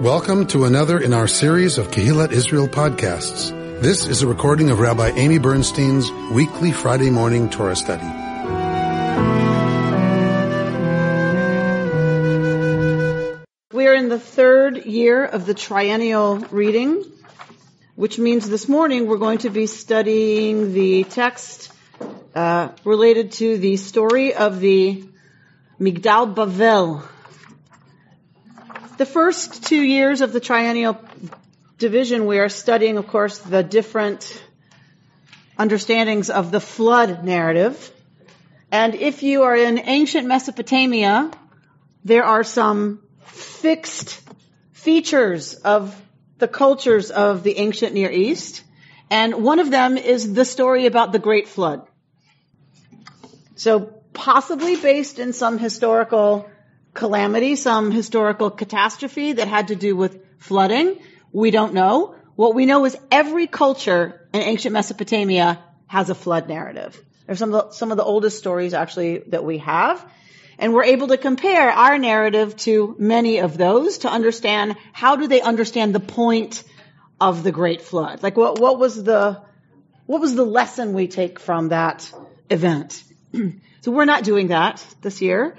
Welcome to another in our series of Kehillat Israel podcasts. This is a recording of Rabbi Amy Bernstein's weekly Friday morning Torah study. We are in the third year of the triennial reading, which means this morning we're going to be studying the text uh, related to the story of the Migdal Bavel, the first two years of the triennial division, we are studying, of course, the different understandings of the flood narrative. And if you are in ancient Mesopotamia, there are some fixed features of the cultures of the ancient Near East. And one of them is the story about the Great Flood. So possibly based in some historical calamity, some historical catastrophe that had to do with flooding. We don't know. What we know is every culture in ancient Mesopotamia has a flood narrative. There's some of the, some of the oldest stories actually that we have. And we're able to compare our narrative to many of those to understand how do they understand the point of the great flood? Like what, what was the, what was the lesson we take from that event? so we're not doing that this year.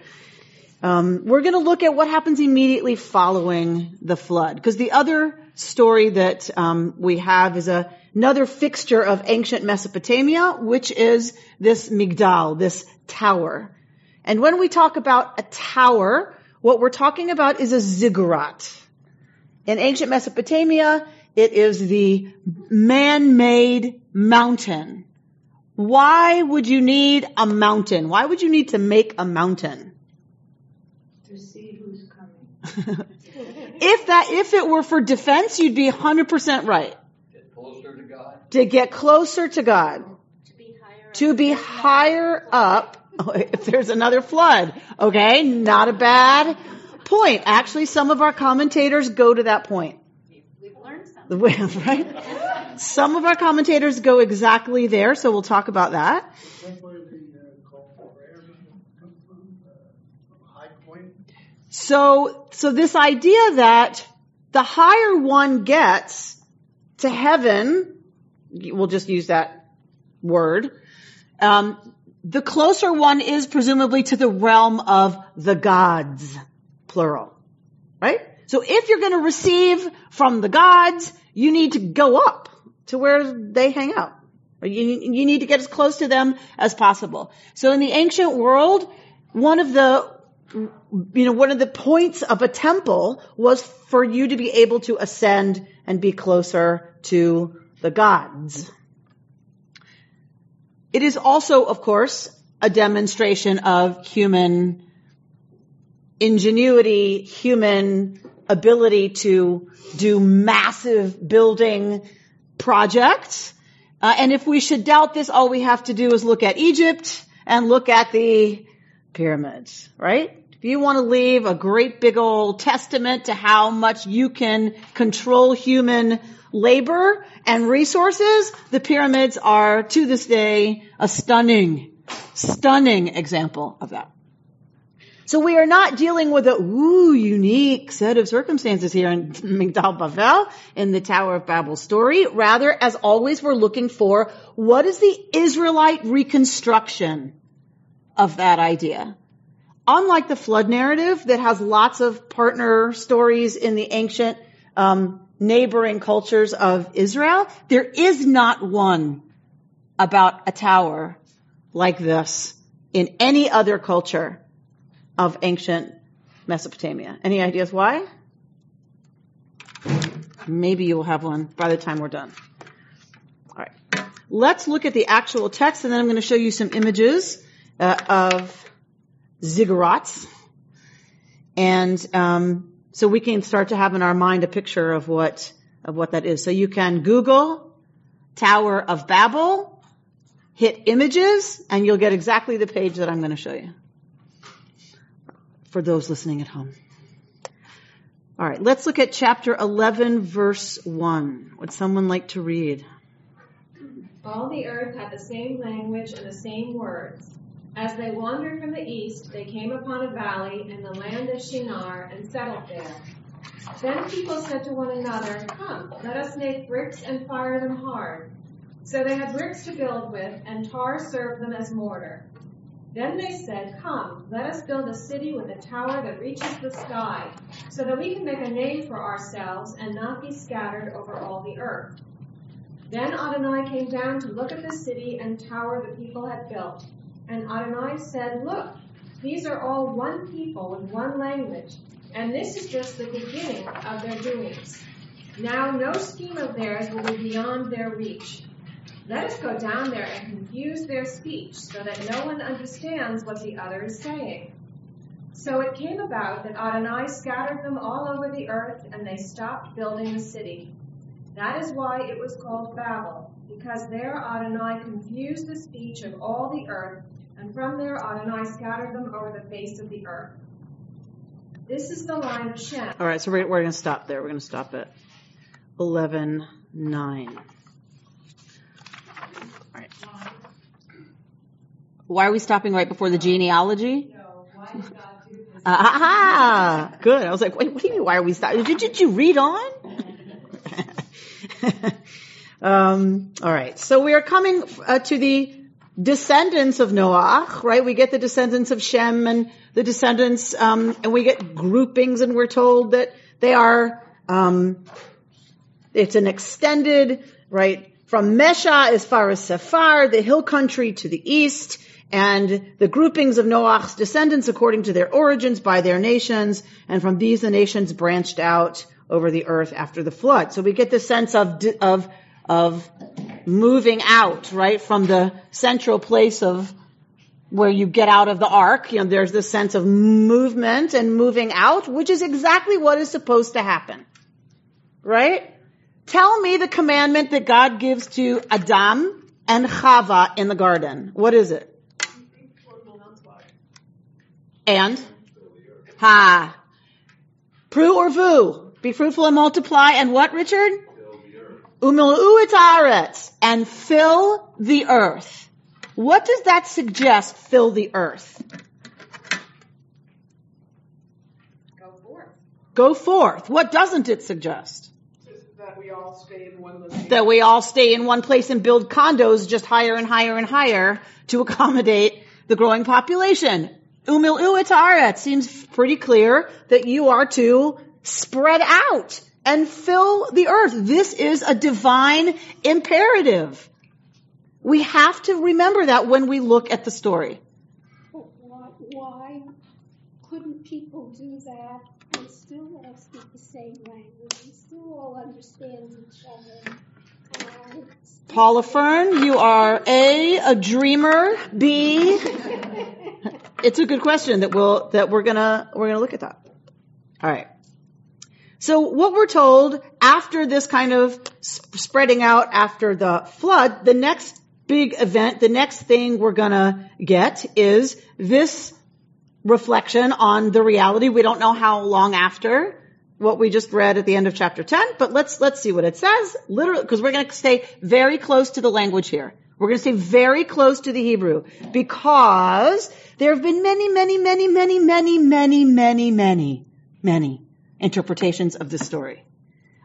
Um, we're going to look at what happens immediately following the flood, because the other story that um, we have is a, another fixture of ancient Mesopotamia, which is this migdal, this tower. And when we talk about a tower, what we're talking about is a ziggurat. In ancient Mesopotamia, it is the man-made mountain. Why would you need a mountain? Why would you need to make a mountain? if that, if it were for defense, you'd be 100% right. Get closer to God. To get closer to God. To be higher, up. to be higher up. Oh, if there's another flood. Okay. Not a bad point. Actually, some of our commentators go to that point. We've learned something. right? Some of our commentators go exactly there, so we'll talk about that. So, so this idea that the higher one gets to heaven, we'll just use that word, um, the closer one is presumably to the realm of the gods, plural. Right? So if you're going to receive from the gods, you need to go up to where they hang out. You, you need to get as close to them as possible. So in the ancient world, one of the you know, one of the points of a temple was for you to be able to ascend and be closer to the gods. It is also, of course, a demonstration of human ingenuity, human ability to do massive building projects. Uh, and if we should doubt this, all we have to do is look at Egypt and look at the pyramids, right? If you want to leave a great big old testament to how much you can control human labor and resources, the pyramids are to this day a stunning, stunning example of that. So we are not dealing with a ooh unique set of circumstances here in Migdal Bavel in the Tower of Babel story. Rather, as always, we're looking for what is the Israelite reconstruction of that idea unlike the flood narrative that has lots of partner stories in the ancient um, neighboring cultures of Israel, there is not one about a tower like this in any other culture of ancient Mesopotamia. Any ideas why? Maybe you'll have one by the time we're done. All right. Let's look at the actual text and then I'm going to show you some images uh, of ziggurats. And um, so we can start to have in our mind a picture of what of what that is. So you can Google Tower of Babel, hit images, and you'll get exactly the page that I'm going to show you. For those listening at home. All right, let's look at chapter 11, verse 1. Would someone like to read? All the earth had the same language and the same words. As they wandered from the east, they came upon a valley in the land of Shinar and settled there. Then people said to one another, Come, let us make bricks and fire them hard. So they had bricks to build with, and tar served them as mortar. Then they said, Come, let us build a city with a tower that reaches the sky, so that we can make a name for ourselves and not be scattered over all the earth. Then Adonai came down to look at the city and tower the people had built. And Adonai said, Look, these are all one people with one language, and this is just the beginning of their doings. Now no scheme of theirs will be beyond their reach. Let us go down there and confuse their speech so that no one understands what the other is saying. So it came about that Adonai scattered them all over the earth and they stopped building the city. That is why it was called Babel, because there Adonai confused the speech of all the earth, and from there Adonai scattered them over the face of the earth. This is the line of Shem. All right, so we're, we're going to stop there. We're going to stop at 11, 9. All right. Why are we stopping right before the genealogy? Ah, good. I was like, wait, what do you mean? Why are we stopping? Did, did you read on? um, all right. So we are coming uh, to the descendants of Noah, right? We get the descendants of Shem and the descendants, um, and we get groupings, and we're told that they are. Um, it's an extended, right, from Mesha as far as Sephar, the hill country to the east, and the groupings of Noah's descendants according to their origins by their nations, and from these the nations branched out over the earth after the flood. So we get the sense of, of, of moving out, right, from the central place of where you get out of the ark. You know, there's this sense of movement and moving out, which is exactly what is supposed to happen. Right? Tell me the commandment that God gives to Adam and Chava in the garden. What is it? And? Ha. Pru or vu? Be fruitful and multiply and what, Richard? Umilu et and fill the earth. What does that suggest, fill the earth? Go forth. Go forth. What doesn't it suggest? That we all stay in one location. That we all stay in one place and build condos just higher and higher and higher to accommodate the growing population. Umil et seems pretty clear that you are to spread out and fill the earth. This is a divine imperative. We have to remember that when we look at the story. But why, why couldn't people do that and still all speak the same language and still all understand each other? Uh, and Paula Fern, you are A, a dreamer, B, it's a good question that we'll, that we're gonna, we're gonna look at that. Alright. So what we're told after this kind of sp- spreading out after the flood, the next big event, the next thing we're gonna get is this reflection on the reality. We don't know how long after what we just read at the end of chapter 10, but let's, let's see what it says. Literally, because we're gonna stay very close to the language here. We're gonna stay very close to the Hebrew because there have been many, many, many, many, many, many, many, many, many interpretations of this story.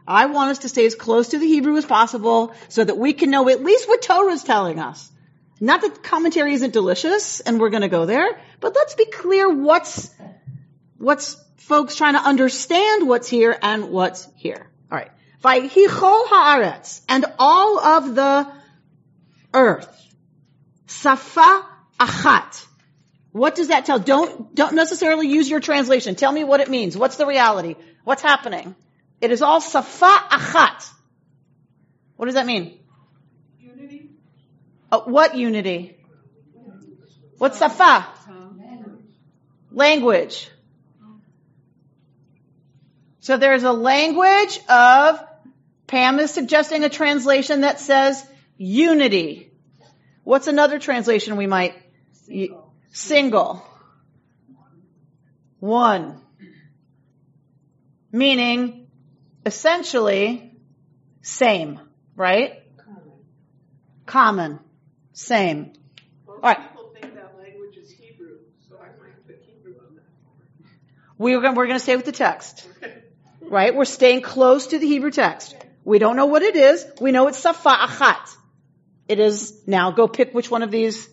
I want us to stay as close to the Hebrew as possible so that we can know at least what Torah is telling us. Not that commentary isn't delicious and we're going to go there, but let's be clear what's, what's folks trying to understand what's here and what's here. All right. Vayhichol haaretz and all of the earth. Safa achat. What does that tell? Don't, don't necessarily use your translation. Tell me what it means. What's the reality? What's happening? It is all safa achat. What does that mean? Unity? Uh, what unity? What's safa? Language. So there's a language of, Pam is suggesting a translation that says unity. What's another translation we might? Single. Single. One. Meaning, essentially, same, right? Common. Same. Most All right. people think that language is Hebrew, so I might put Hebrew on that. We're going, we're going to stay with the text. Right? We're staying close to the Hebrew text. We don't know what it is. We know it's safa achat. It is, now go pick which one of these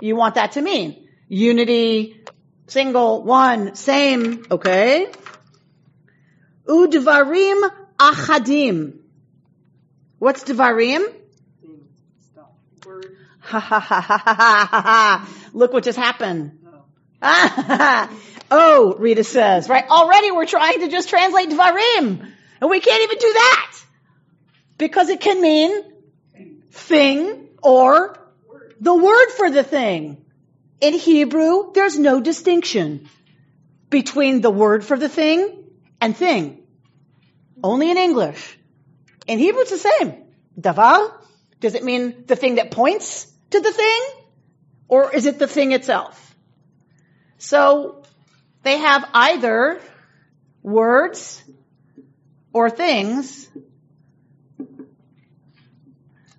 you want that to mean. Unity, single, one, same, okay? Udvarim achadim. What's dvarim? Ha ha ha ha ha ha ha. Look what just happened. oh, Rita says, right? Already we're trying to just translate dvarim. And we can't even do that. Because it can mean thing or the word for the thing. In Hebrew, there's no distinction between the word for the thing and thing. Only in English. In Hebrew, it's the same. Davar, does it mean the thing that points to the thing? Or is it the thing itself? So, they have either words or things.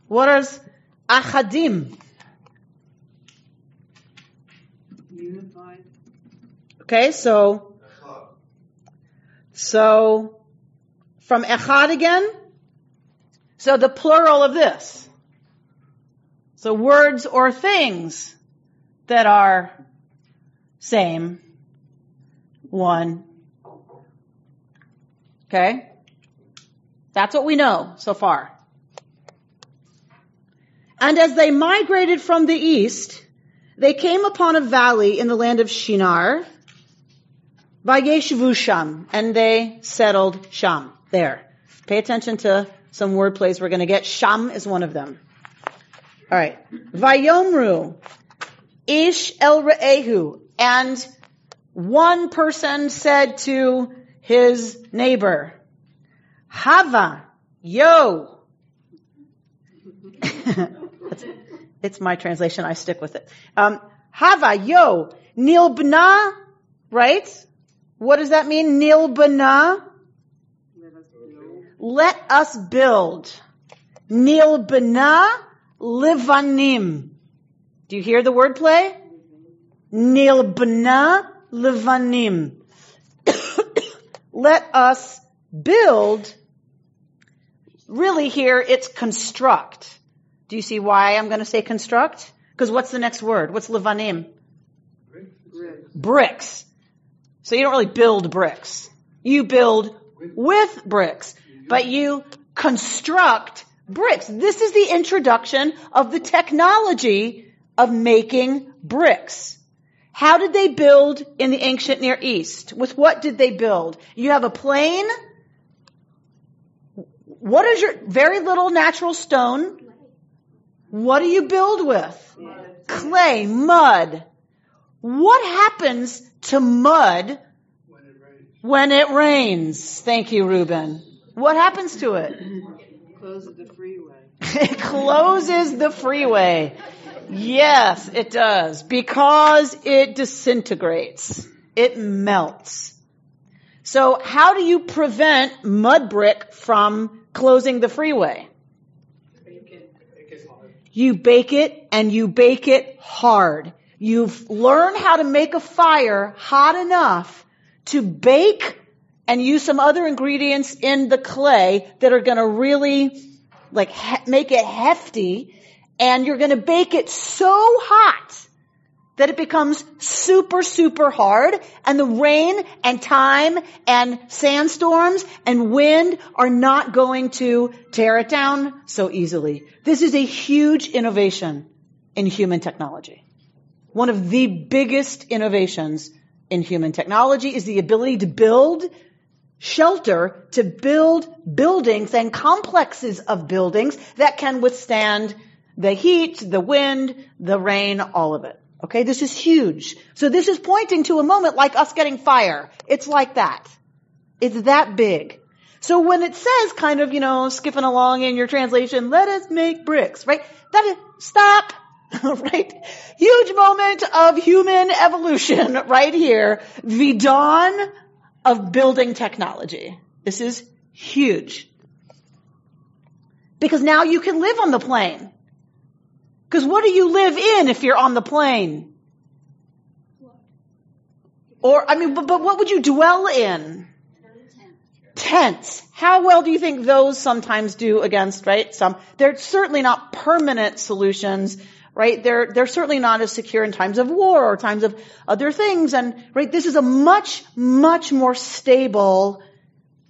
What is achadim? Okay, so, so, from echad again? So the plural of this. So words or things that are same, one. Okay? That's what we know so far. And as they migrated from the east, they came upon a valley in the land of Shinar, Vayeshevu Sham, and they settled Sham, there. Pay attention to some word plays we're going to get. Sham is one of them. All right. Vayomru, Ish el Re'ehu, and one person said to his neighbor, Hava, yo. it's my translation. I stick with it. Um, Hava, yo, nilbna, right? What does that mean? Nilbna? Let us build. Let us build. Nilbna livanim. Do you hear the wordplay? Nilbna livanim. Let us build. Really here, it's construct. Do you see why I'm going to say construct? Because what's the next word? What's livanim? Brick. bricks. So you don't really build bricks. You build with bricks, but you construct bricks. This is the introduction of the technology of making bricks. How did they build in the ancient Near East? With what did they build? You have a plain. What is your very little natural stone? What do you build with? Clay, mud. What happens to mud when it rains? Thank you, Reuben. What happens to it? Close the freeway. It closes the freeway. Yes, it does. Because it disintegrates. It melts. So how do you prevent mud brick from closing the freeway? You bake it and you bake it hard. You've learned how to make a fire hot enough to bake and use some other ingredients in the clay that are going to really like he- make it hefty and you're going to bake it so hot that it becomes super, super hard and the rain and time and sandstorms and wind are not going to tear it down so easily. This is a huge innovation in human technology. One of the biggest innovations in human technology is the ability to build shelter, to build buildings and complexes of buildings that can withstand the heat, the wind, the rain, all of it. Okay, this is huge. So this is pointing to a moment like us getting fire. It's like that. It's that big. So when it says kind of, you know, skipping along in your translation, let us make bricks, right? That is, stop, right? Huge moment of human evolution right here. The dawn of building technology. This is huge. Because now you can live on the plain. Because what do you live in if you're on the plain? Or, I mean, but, but what would you dwell in? Tents. How well do you think those sometimes do against, right? Some, they're certainly not permanent solutions, right? They're, they're certainly not as secure in times of war or times of other things. And, right, this is a much, much more stable,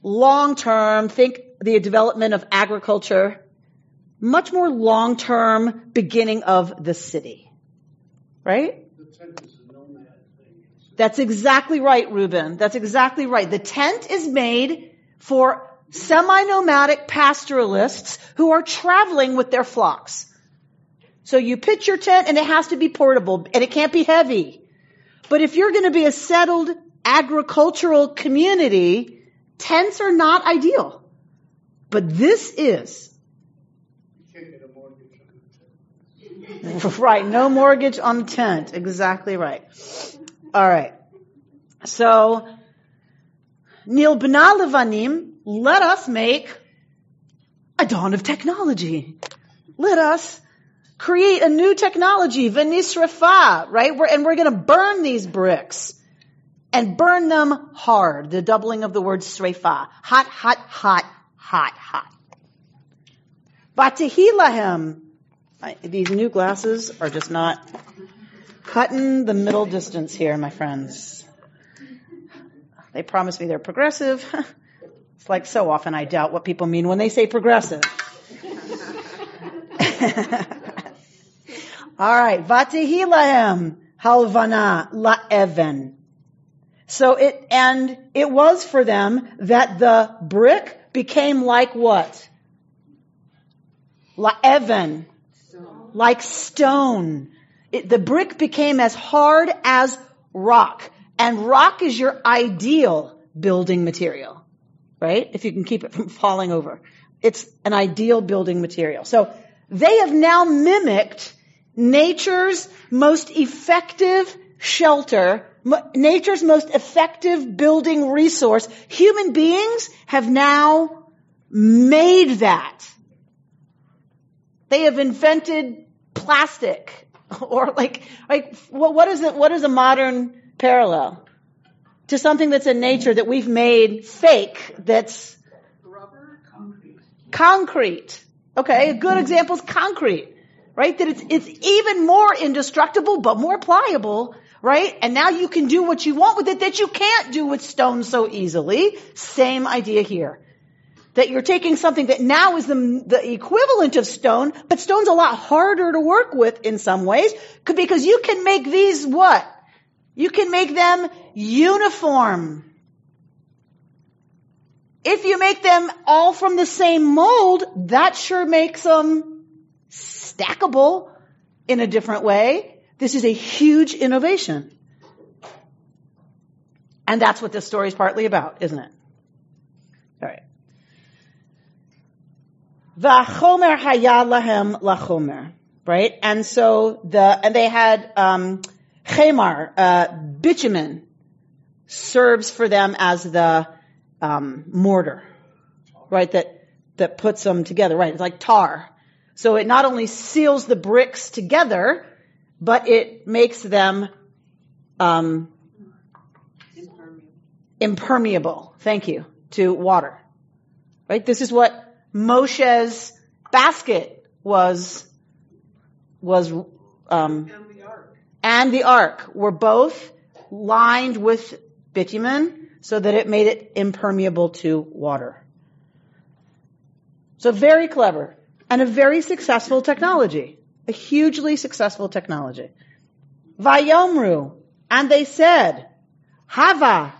long-term, think the development of agriculture, much more long-term beginning of the city. Right? That's exactly right, Reuben. That's exactly right. The tent is made for semi-nomadic pastoralists who are traveling with their flocks. So you pitch your tent and it has to be portable and it can't be heavy. But if you're going to be a settled agricultural community, tents are not ideal. But this is. Right, no mortgage on tent. Exactly right. All right. So, Nil B'na Levanim, let us make a dawn of technology. Let us create a new technology, Venisrafa, right? We're, and we're going to burn these bricks and burn them hard. The doubling of the word srefa. Hot, hot, hot, hot, hot. Vatihilahem. These new glasses are just not cutting the middle distance here, my friends. They promise me they're progressive. It's like so often I doubt what people mean when they say progressive. All right. Vatihilahem halvana laeven. So it, and it was for them that the brick became like what? Laeven. Like stone. It, the brick became as hard as rock. And rock is your ideal building material. Right? If you can keep it from falling over. It's an ideal building material. So they have now mimicked nature's most effective shelter, nature's most effective building resource. Human beings have now made that. They have invented plastic or like, like what, what is it, what is a modern parallel to something that's in nature that we've made fake that's Rubber? Concrete. concrete. Okay, a good example is concrete, right? That it's, it's even more indestructible, but more pliable, right? And now you can do what you want with it that you can't do with stone so easily. Same idea here. That you're taking something that now is the, the equivalent of stone, but stone's a lot harder to work with in some ways, because you can make these what? You can make them uniform. If you make them all from the same mold, that sure makes them stackable in a different way. This is a huge innovation. And that's what this story is partly about, isn't it? All right. Vachomer lahem lachomer. Right? And so the, and they had, um, chemar, uh, bitumen serves for them as the, um, mortar. Right? That, that puts them together. Right? It's like tar. So it not only seals the bricks together, but it makes them, um, Impermeable. Thank you. To water. Right? This is what Moshe's basket was, was, um, And the and the ark were both lined with bitumen so that it made it impermeable to water. So very clever and a very successful technology. A hugely successful technology. Vayomru. And they said, Hava,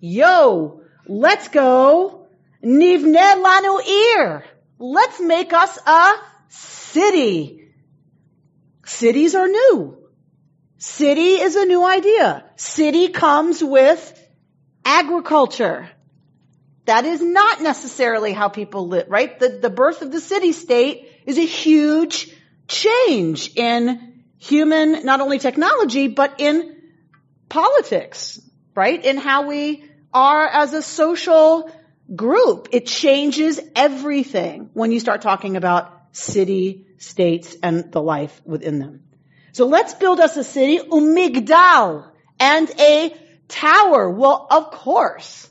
yo, let's go, nivne lanu ir. Let's make us a city. Cities are new. City is a new idea. City comes with agriculture. That is not necessarily how people live, right? The, the birth of the city state is a huge change in human, not only technology, but in politics, right? In how we are as a social group. It changes everything when you start talking about city, states, and the life within them. So let's build us a city, umigdal, and a tower. Well, of course.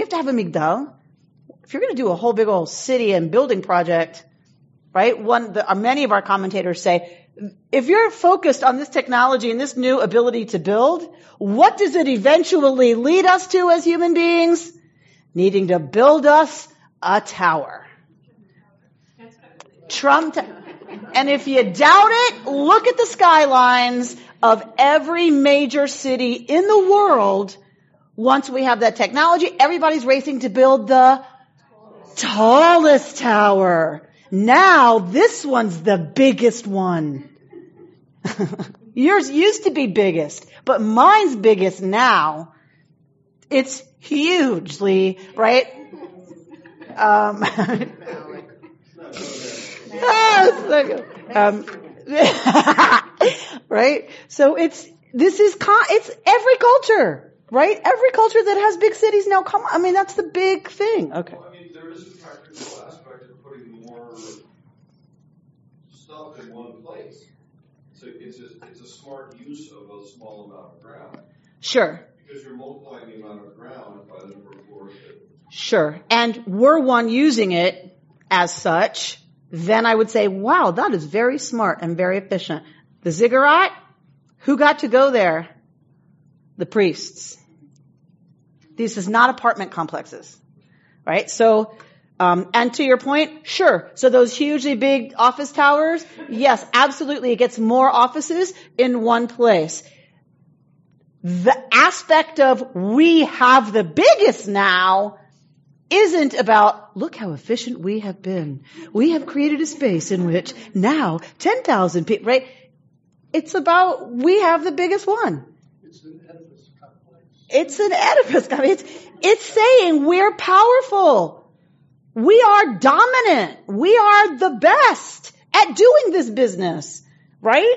You have to have a migdal. if you're going to do a whole big old city and building project, right? One, the, uh, many of our commentators say, if you're focused on this technology and this new ability to build, what does it eventually lead us to as human beings? Needing to build us a tower. Trump, t- and if you doubt it, look at the skylines of every major city in the world. Once we have that technology, everybody's racing to build the tallest tower. Now this one's the biggest one. Yours used to be biggest, but mine's biggest now. It's hugely, right? Um, um, right? So it's, this is, con- it's every culture, right? Every culture that has big cities now, come on, I mean, that's the big thing. Okay. Well, I mean, there is a practical aspect of putting more stuff in one place. So it's a, it's a smart use of a small amount of ground, Sure. because you're multiplying the amount of ground by the number of floors Sure. And were one using it as such, then I would say, wow, that is very smart and very efficient. The ziggurat, who got to go there? The priests. This is not apartment complexes, right? So, um, and to your point, sure. So those hugely big office towers, yes, absolutely, it gets more offices in one place. The aspect of we have the biggest now isn't about, look how efficient we have been. We have created a space in which now 10,000 people, right? It's about, we have the biggest one. It's an. It's an Oedipus. I mean, it's, it's saying we're powerful. We are dominant. We are the best at doing this business, right?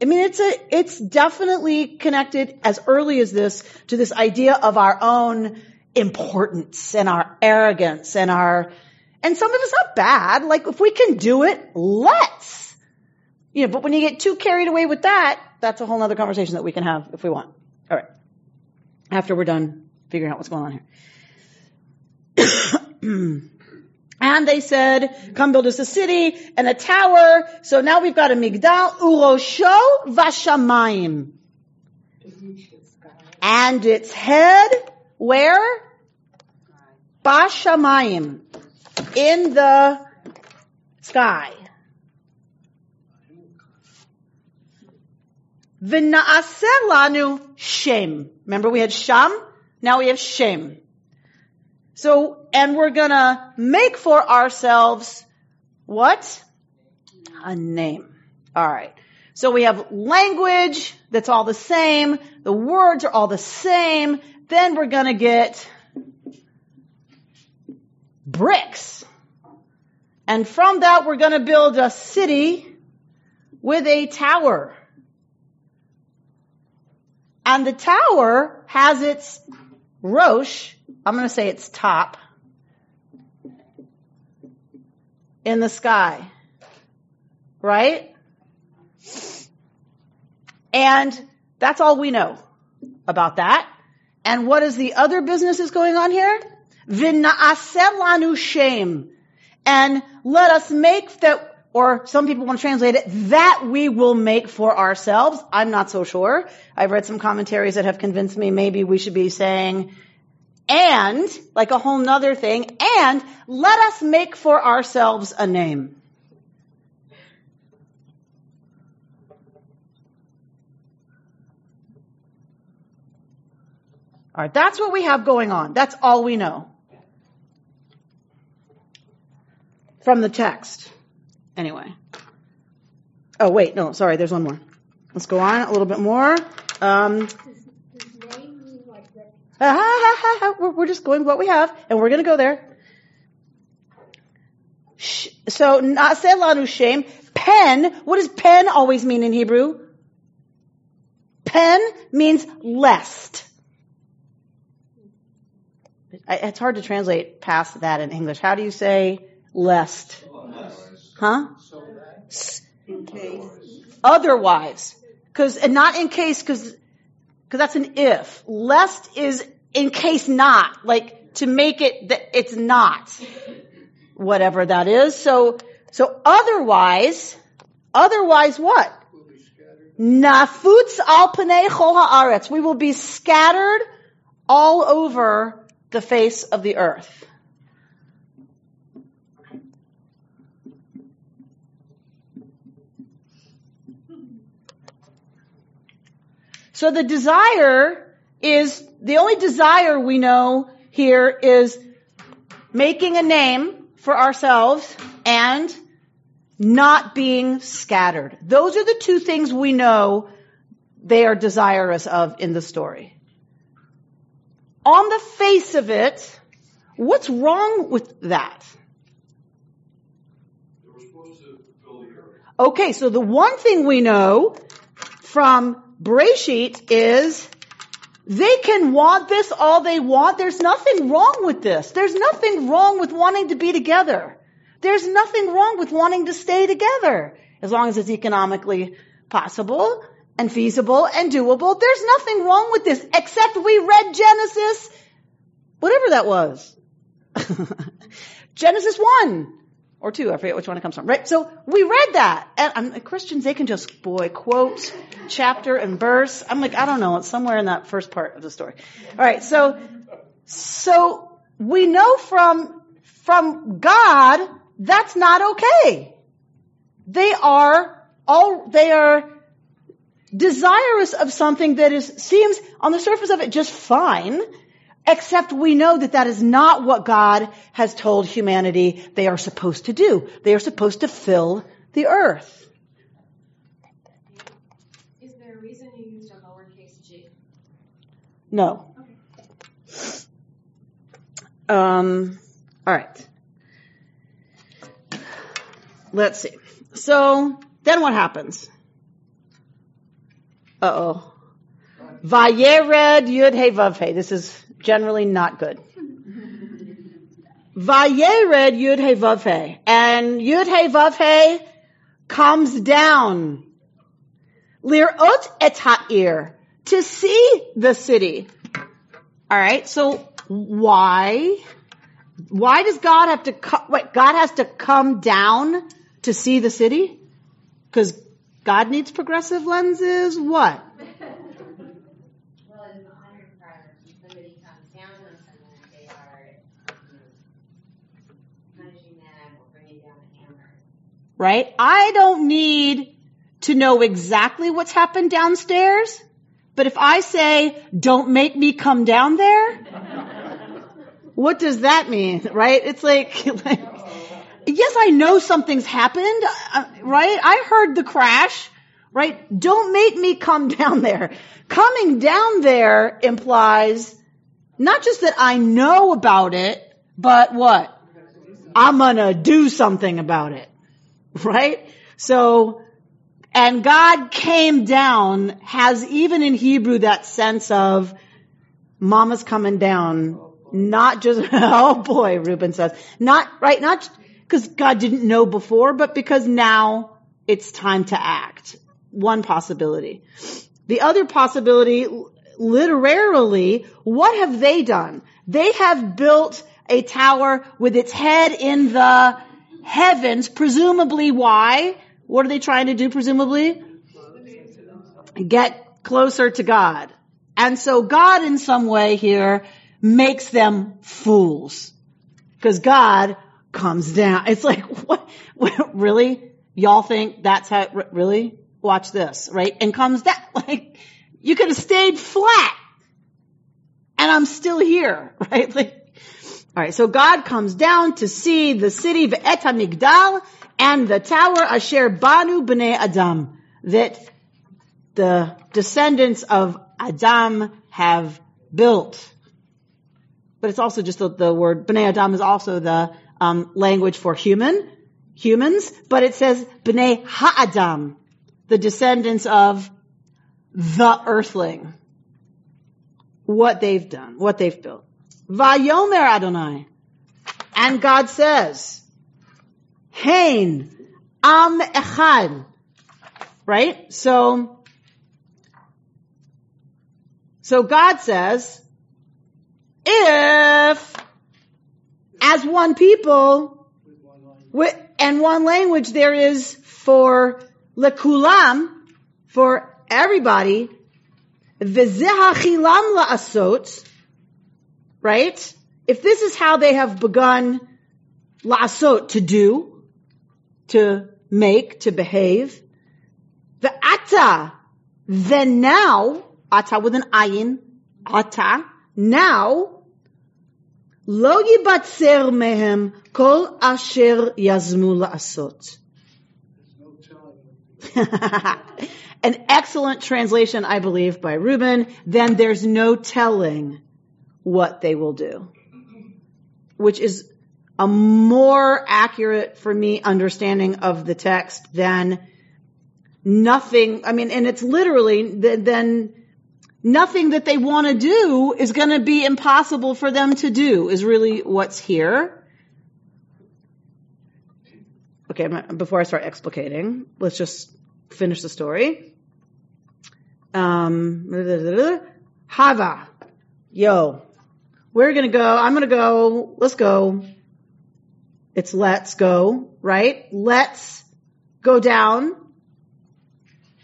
I mean, it's a, it's definitely connected as early as this to this idea of our own importance and our arrogance and our, and some of it's not bad. Like if we can do it, let's. You know, but when you get too carried away with that, that's a whole other conversation that we can have if we want. All right. After we're done figuring out what's going on here. and they said, come build us a city and a tower. So now we've got a migdal, urosho vashamayim. And its head, where? Bashamayim. In the sky. Lanu shem. Remember we had sham? Now we have shem. So, and we're gonna make for ourselves what? A name. Alright. So we have language that's all the same. The words are all the same. Then we're gonna get bricks. And from that we're gonna build a city with a tower. And the tower has its rosh, I'm going to say its top, in the sky. Right? And that's all we know about that. And what is the other businesses going on here? V'na'aseh shem. And let us make that or some people want to translate it, that we will make for ourselves. I'm not so sure. I've read some commentaries that have convinced me maybe we should be saying, and, like a whole nother thing, and let us make for ourselves a name. Alright, that's what we have going on. That's all we know. From the text. Anyway. Oh wait, no, sorry, there's one more. Let's go on a little bit more. Um, Does, does name mean like reputation? we're, we're just going what we have, and we're gonna go there. Sh- So, Naseh lanu shem, pen, what does pen always mean in Hebrew? Pen means lest. It's hard to translate past that in English. How do you say lest? Huh? So In case. Otherwise. Cause, and not in case, cause, cause that's an if. Lest is in case not. Like, to make it that it's not whatever that is. So, so otherwise, otherwise what? Nafutz al panei chol haaretz. We will be scattered all over the face of the earth. So the desire is, the only desire we know here is making a name for ourselves and not being scattered. Those are the two things we know they are desirous of in the story. On the face of it, what's wrong with that? They were supposed to fill the earth. Okay, so the one thing we know from Breshit is they can want this all they want. There's nothing wrong with this. There's nothing wrong with wanting to be together. There's nothing wrong with wanting to stay together as long as it's economically possible and feasible and doable. There's nothing wrong with this except we read Genesis, whatever that was. Genesis 1 or 2, I forget which one it comes from, right? So we read that. And Christians, they can just, boy, quote chapter and verse. I'm like, I don't know, it's somewhere in that first part of the story. All right, so, so we know from, from God that's not okay. They are all, they are desirous of something that is, seems on the surface of it just fine, except we know that that is not what God has told humanity they are supposed to do. They are supposed to fill the earth. Is there a reason you used a lowercase g? No. Um, all right. Let's see. So then what happens? Uh oh. Vayered Yud He Vav He. This is generally not good. Vayered Yud He Vav. And Yud He Vav comes down. Lirot et ha'ir. To see the city. Alright, so why? Why does God have to co- wait, God has to come down to see the city? Because God needs progressive lenses? What? Well, in the hundred part, when somebody comes down on someone, they are you know, punishing them or bringing down a hammer. Right? I don't need to know exactly what's happened downstairs, but if I say, don't make me come down there, what does that mean? Right? It's like, like yes, I know something's happened, uh, right? I heard the crash, right? Don't make me come down there. Coming down there implies not just that I know about it, but what? I'm gonna do something about it. Right? So, and God came down has even in Hebrew that sense of mama's coming down, not just, oh boy, Reuben says, not, right, not because God didn't know before, but because now it's time to act. One possibility. The other possibility, literally, what have they done? They have built a tower with its head in the heavens, presumably why? What are they trying to do, presumably? Get closer to God. And so God in some way here makes them fools. Because God comes down. It's like, what, what, really? Y'all think that's how, really? Watch this, right? And comes down, like, you could have stayed flat. And I'm still here, right? Like, alright, so God comes down to see the city, Ve'et HaMigdal, and the tower Asher Banu B'nai Adam, that the descendants of Adam have built. But it's also just the, the word, B'nai Adam is also the um, language for human, humans, but it says B'nai Ha'adam, the descendants of the earthling. What they've done, what they've built. Vayomer Adonai. And God says, Hain, Am Echad. Right? So, so God says, if as one people with, and one language there is for lekulam, for everybody, v'zehachilam la'asot, right? If this is how they have begun la'asot, to do, to make, to behave, the ata, then now, ata with an ayin, ata, now, lo yibatzer mehem kol asher yazmu la'asot. An excellent translation, I believe, by Reuben. Then there's no telling what they will do. Which is a more accurate for me understanding of the text than nothing, I mean, and it's literally, then nothing that they want to do is going to be impossible for them to do is really what's here. Okay, before I start explicating, let's just finish the story. Um, Hava, yo, we're gonna go, I'm gonna go, let's go. It's let's go, right? Let's go down.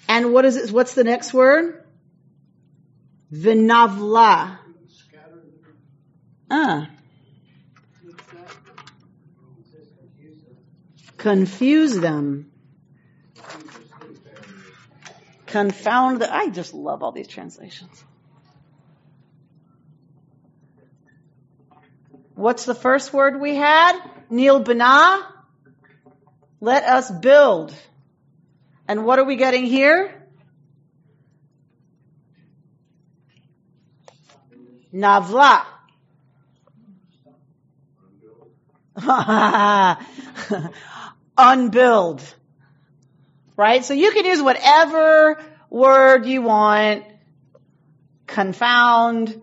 And what is it? What's the next word? Vinavla. Ah. Confuse them. Confound the, I just love all these translations. What's the first word we had? Neil Bana. Let us build. And what are we getting here? Navla. Unbuild. Right? So you can use whatever word you want. Confound,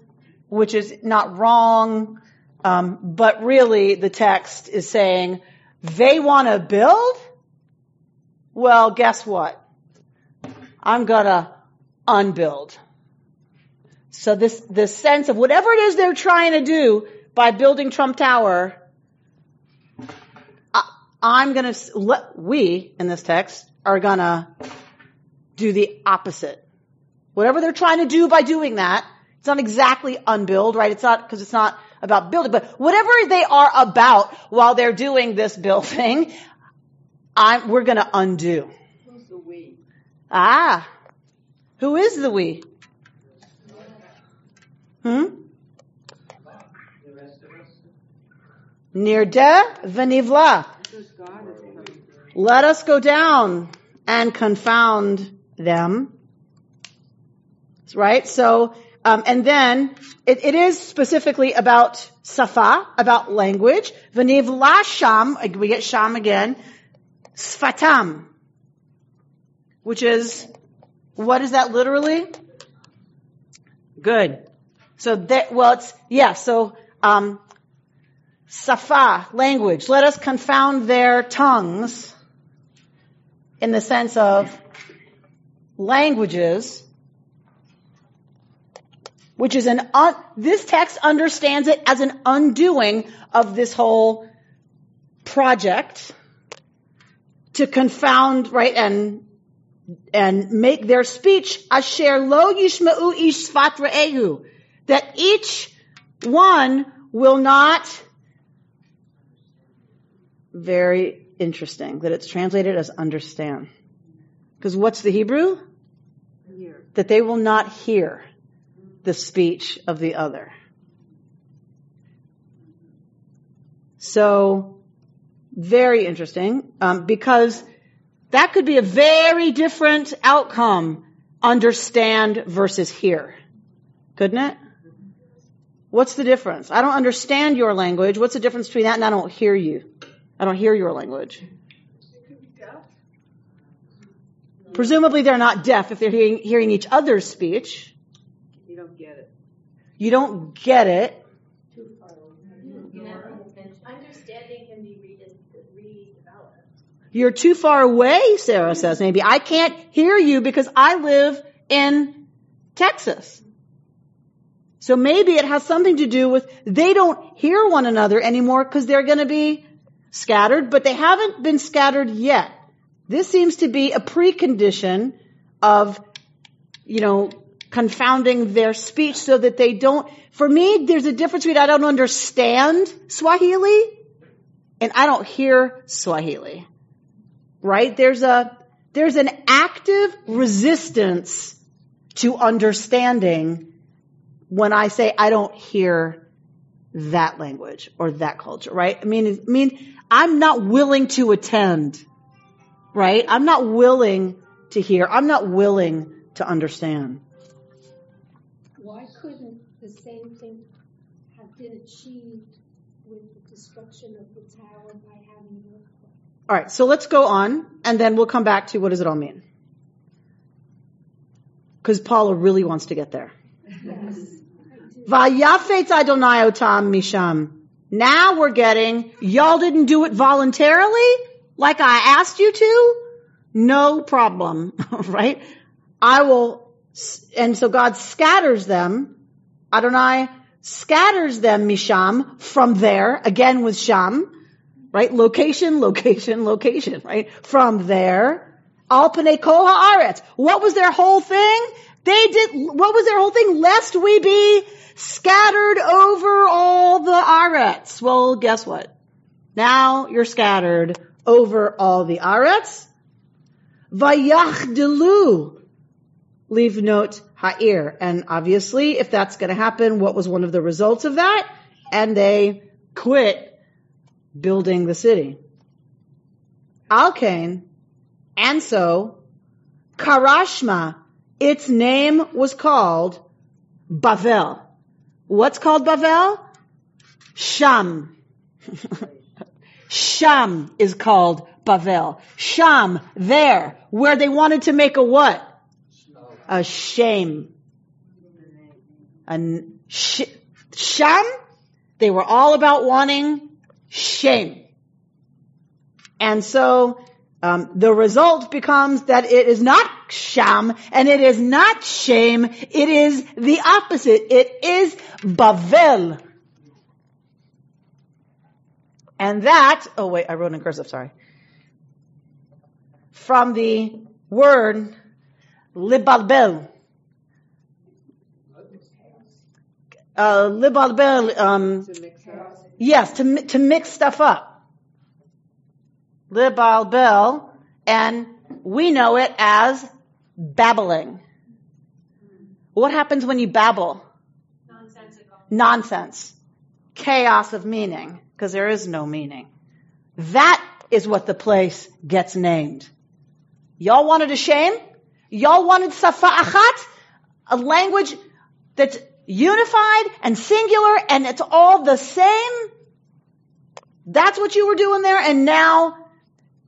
which is not wrong. Um, but really the text is saying they want to build? Well, guess what? I'm gonna unbuild. So this, this sense of whatever it is they're trying to do by building Trump Tower, I, I'm gonna, let, we in this text are gonna do the opposite. Whatever they're trying to do by doing that, it's not exactly unbuild, right? It's not, cause it's not about building, but whatever they are about while they're doing this building, I'm, we're gonna undo. Who's the we? Ah. Who is the we? Hmm? Nirde v'nivla. Because God is coming. Let us go down and confound them. Right? So, um, and then it, it is specifically about safa, about language. V'nivla sham, we get sham again. Sfatam, which is, what is that literally? Good. So that, well, it's, yeah, so, um, safa, language. Let us confound their tongues in the sense of languages, which is an, un, this text understands it as an undoing of this whole project to confound, right, and, and make their speech asher lo yishma'u ish sfat. That each one will not, very interesting that it's translated as understand. Because what's the Hebrew? Here. That they will not hear the speech of the other. So, very interesting, um, because that could be a very different outcome, understand versus hear. Couldn't it? What's the difference? I don't understand your language. What's the difference between that and I don't hear you? I don't hear your language. Presumably they're not deaf if they're hearing, hearing each other's speech. You don't get it. You don't get it. Understanding can be redeveloped. You're too far away, Sarah says maybe. I can't hear you because I live in Texas. So maybe it has something to do with they don't hear one another anymore because they're going to be scattered, but they haven't been scattered yet. This seems to be a precondition of, you know, confounding their speech so that they don't, for me, there's a difference between I don't understand Swahili and I don't hear Swahili. Right? There's a, there's an active resistance to understanding when I say I don't hear that language or that culture, right? I mean, I mean, I'm not willing to attend, right? I'm not willing to hear. I'm not willing to understand. Been achieved with the destruction of the tower by having an earthquake? All right, so let's go on, and then we'll come back to what does it all mean? Because Paula really wants to get there. Adonai otam misham. Now we're getting, y'all didn't do it voluntarily, like I asked you to? No problem, right? I will, and so God scatters them. Adonai scatters them misham from there, again with sham, right? Location, location, location, right? From there. Al panei kol haaretz. What was their whole thing? They did, what was their whole thing? Lest we be scattered over all the arets. Well, guess what? Now you're scattered over all the arets. Vayachdelu. livnot ha'ir. And obviously, if that's going to happen, what was one of the results of that? And they quit building the city. Alkane, and so, Karashma, its name was called Bavel. What's called Bavel? Sham. Sham is called Bavel. Sham, there, where they wanted to make a what? A shame. A sh- sham, they were all about wanting shame. And so, um, the result becomes that it is not sham and it is not shame. It is the opposite. It is Bavel. And that, oh wait, I wrote in cursive, sorry. From the word libalbel. Uh, libalbel, um, To yes, to, to mix stuff up. Libalbel, and we know it as babbling. What happens when you babble? Nonsensical. Nonsense. Chaos of meaning, because there is no meaning. That is what the place gets named. Y'all wanted a shame? Y'all wanted safa achat? A language that's unified and singular and it's all the same? That's what you were doing there and now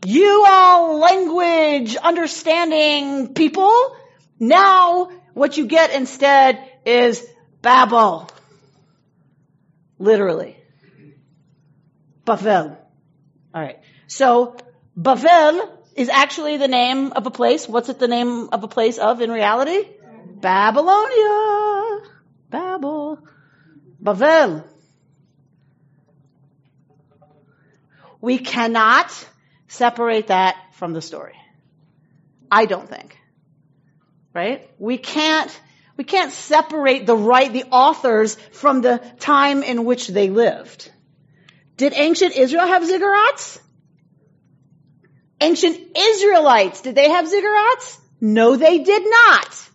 you all language understanding people. Now what you get instead is Babel. Literally. Bavel. Alright. So, Bavel is actually the name of a place. What's it the name of a place of in reality? Babylonia. Babel. Bavel. We cannot separate that from the story. I don't think. Right? We can't, we can't separate the right, the authors from the time in which they lived. Did ancient Israel have ziggurats? Ancient Israelites, did they have ziggurats? No, they did not.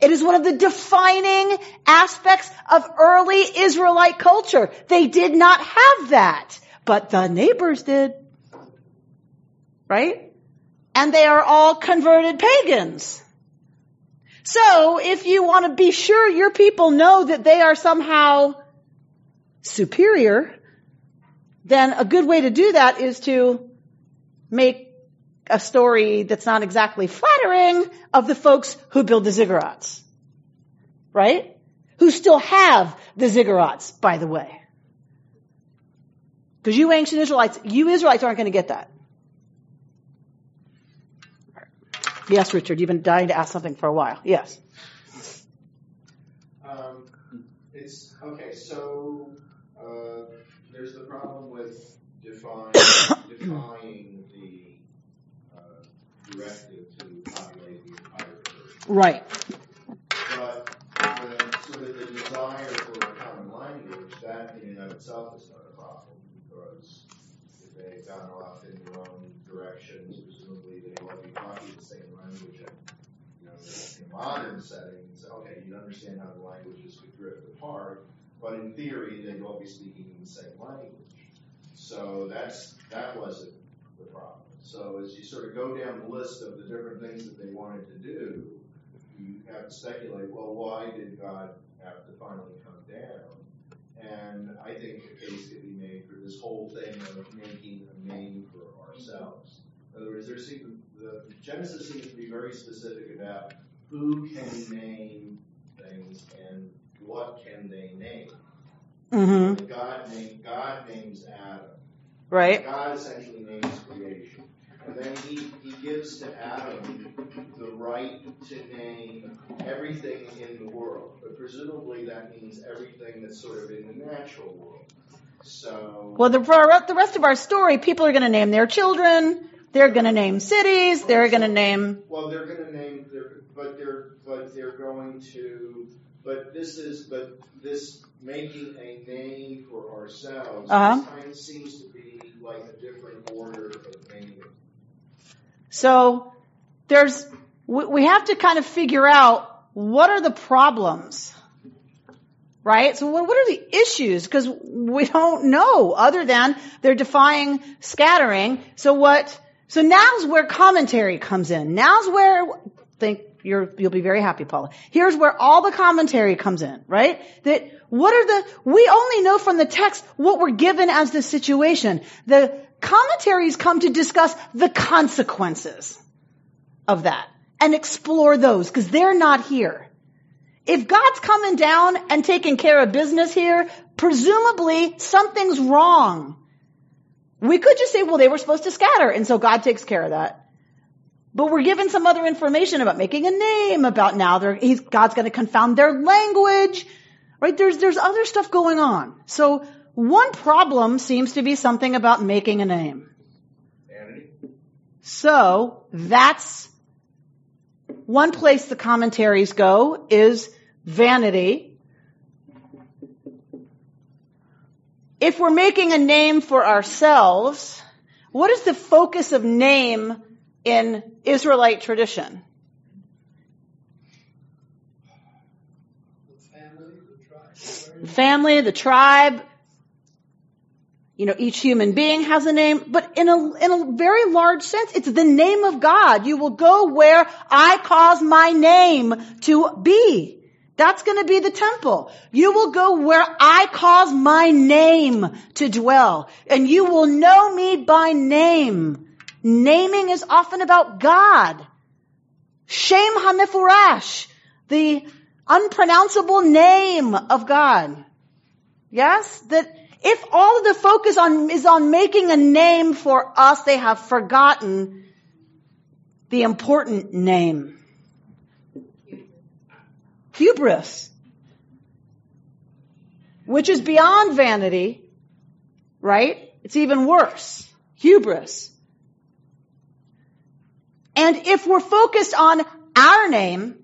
It is one of the defining aspects of early Israelite culture. They did not have that, but the neighbors did. Right? And they are all converted pagans. So if you want to be sure your people know that they are somehow superior, then a good way to do that is to make a story that's not exactly flattering of the folks who build the ziggurats. Right? Who still have the ziggurats, by the way. Because you ancient Israelites, you Israelites aren't going to get that. Yes, Richard, you've been dying to ask something for a while. Yes. Um, it's, okay, so, uh, there's the problem with define, defying directive to populate the entire earth. Right. But the, sort of the desire for a common language, that in and of itself is not a problem, because if they've gone off in their own directions, presumably they will be talking the same language and, you know, in modern settings, okay, you understand how the languages could drift apart, but in theory, they'd all be speaking in the same language. So that's, that wasn't the problem. So as you sort of go down the list of the different things that they wanted to do, you have to speculate, well, why did God have to finally come down? And I think a case could be made for this whole thing of making a name for ourselves. In other words, there seem, the Genesis seems to be very specific about who can name things and what can they name. Mm-hmm. God name, God names Adam. Right. God essentially names creation. And then he, he gives to Adam the right to name everything in the world. But presumably that means everything that's sort of in the natural world. So, Well, the, for our- the rest of our story, people are going to name their children. They're going to name cities. They're going to name. well, they're going to name, their, but they're, but they're going to, but this is, but this making a name for ourselves Uh-huh. kind of seems to be like a different order of naming. So there's, we, have to kind of figure out what are the problems, right? So what, are the issues? Because we don't know other than they're defying scattering. So what? So now's where commentary comes in. Now's where think you're, you'll be very happy, Paula. Here's where all the commentary comes in, right? That what are the, we only know from the text what we're given as the situation. The commentaries come to discuss the consequences of that and explore those because they're not here. If God's coming down and taking care of business here, presumably something's wrong. We could just say, well, they were supposed to scatter, and so God takes care of that. But we're given some other information about making a name, about now God's going to confound their language, right? There's, there's other stuff going on. So one problem seems to be something about making a name. Vanity? So that's one place the commentaries go is vanity. If we're making a name for ourselves, what is the focus of name in Israelite tradition? The family, the tribe. You know, each human being has a name, but in a, in a very large sense, it's the name of God. You will go where I cause my name to be. That's going to be the temple. You will go where I cause my name to dwell, and you will know me by name. Naming is often about God. Shem HaMefurash, the unpronounceable name of God. Yes? That if all of the focus on, is on making a name for us, they have forgotten the important name. Hubris. Which is beyond vanity, right? It's even worse. Hubris. And if we're focused on our name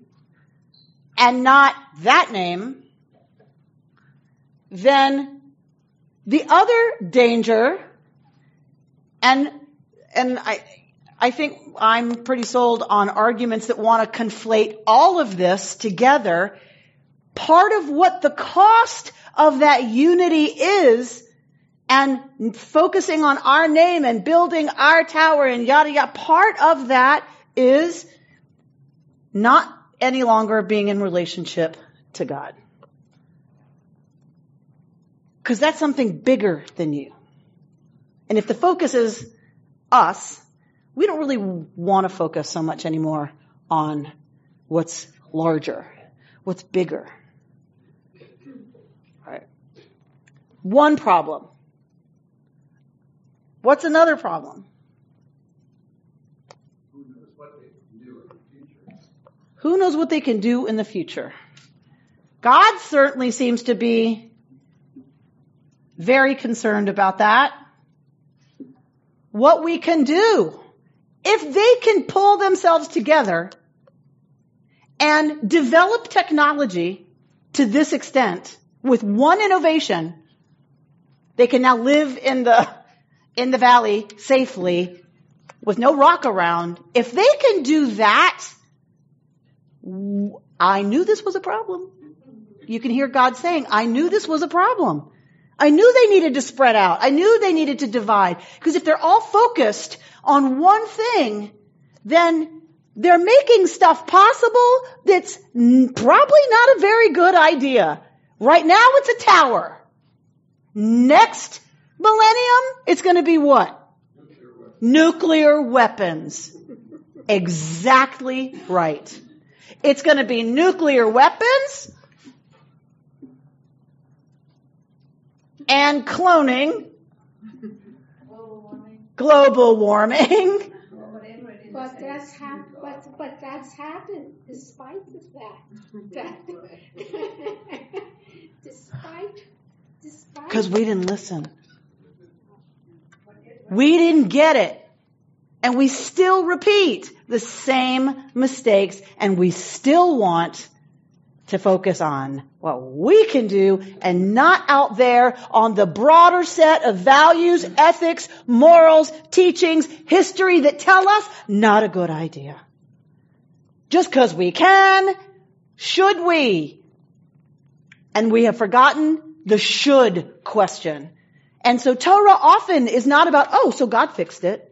and not that name, then the other danger, and, and I, I think I'm pretty sold on arguments that want to conflate all of this together. Part of what the cost of that unity is and focusing on our name and building our tower and yada yada, part of that is not any longer being in relationship to God. Because that's something bigger than you. And if the focus is us, we don't really want to focus so much anymore on what's larger, what's bigger. All right. One problem. What's another problem? Who knows what they can do in the future? Who knows what they can do in the future? God certainly seems to be very concerned about that. What we can do, if they can pull themselves together and develop technology to this extent with one innovation, they can now live in the, in the valley safely with no rock around. If they can do that, I knew this was a problem. You can hear God saying, I knew this was a problem. I knew they needed to spread out. I knew they needed to divide. Because if they're all focused on one thing, then they're making stuff possible that's probably not a very good idea. Right now it's a tower. Next millennium, it's going to be what? Nuclear weapons. Exactly right. It's going to be nuclear weapons and cloning, global warming. But that's hap- but, but that's happened despite the fact that despite despite Because we didn't listen. We didn't get it. And we still repeat the same mistakes and we still want to focus on what we can do and not out there on the broader set of values, ethics, morals, teachings, history that tell us not a good idea. Just cause we can, should we? And we have forgotten the should question. And so Torah often is not about, oh, so God fixed it.